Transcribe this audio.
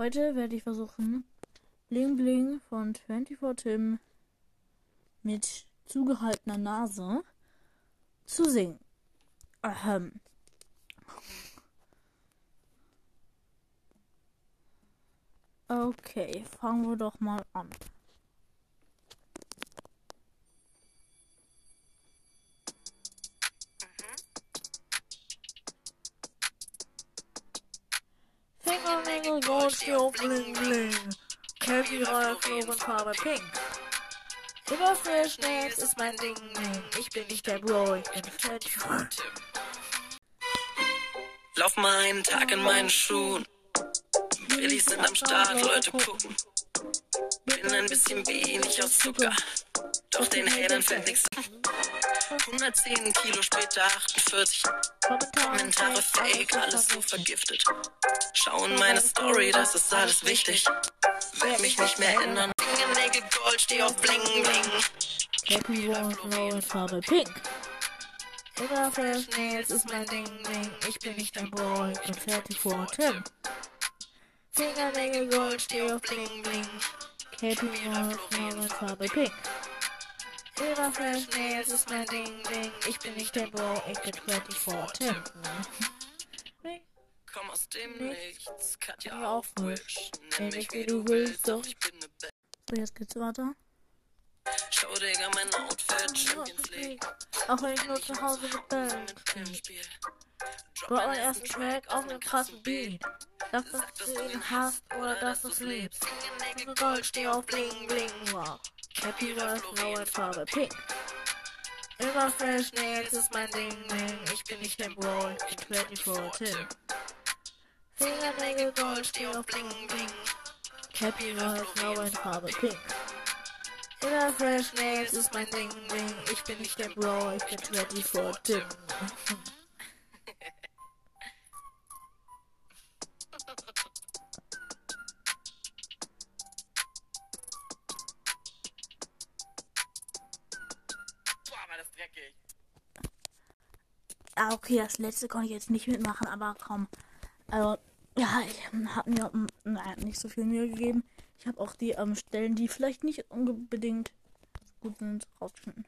Heute werde ich versuchen, Bling Bling von 24 Tim mit zugehaltener Nase zu singen. Ahem. Okay, fangen wir doch mal an. Fingernägel, Goldsteel, Bling Bling. Cappy, Rollknochen, Farbe Pink. Immer Nails ist mein Ding, Ding. Ich bin nicht der Bro, ich bin Fett. Lauf mal einen Tag in meinen Schuhen. Willis sind am Start, Leute gucken. Bin ein bisschen wenig aus Zucker. Doch den Hatern fällt nix an. 110 Kilo später 48. Kommentare fake, alles so vergiftet. Schauen meine Story, das ist alles wichtig. Werd mich nicht mehr ändern. Fingernägel Gold, steh auf Bling Bling. Happy Rollknochen, Farbe Pink. Immer frisch, Nails ist mein Ding, Ding. Ich bin nicht Bro, ich bin fertig vor Tim. Fingernägel, Gold, steh auf Bling Bling. Cappy, Rollknochen, Farbe Pink. Immer frisch, Nails ist mein Ding, Ding. Ich bin nicht der Bro, ich bin fertig vor Tim. Komm aus dem Nichts, Katja Hör auf mich. Nenn mich wie du willst, doch ne. So, jetzt geht's weiter. Schau, Digga, mein Outfit, Champions. Auch wenn ich nur zu Hause mit Band Im bin. Spiel. Drop meinen ersten Track auf einem krassen Beat. Sag, dass du ihn hast oder dass du's liebst. Fingernägel Gold, steh auf Bling Bling, wow. Happy Earth, blaue Farbe Pink. Immer fresh, Nails ist mein Ding, Ding. Ich bin nicht der Bro, ich bin 24 Tim. Fingernägel Gold, steh auf Bling Bling. Happy Earth, blaue Farbe Pink. Immer fresh, Nails ist mein Ding, Ding. Ich bin nicht der Bro, ich bin 24 Tim. Dreckig. Ah, okay, das letzte konnte ich jetzt nicht mitmachen, aber komm. Also, ja, ich habe mir ähm, naja, nicht so viel Mühe gegeben. Ich habe auch die ähm, Stellen, die vielleicht nicht unbedingt gut sind, rausgeschnitten.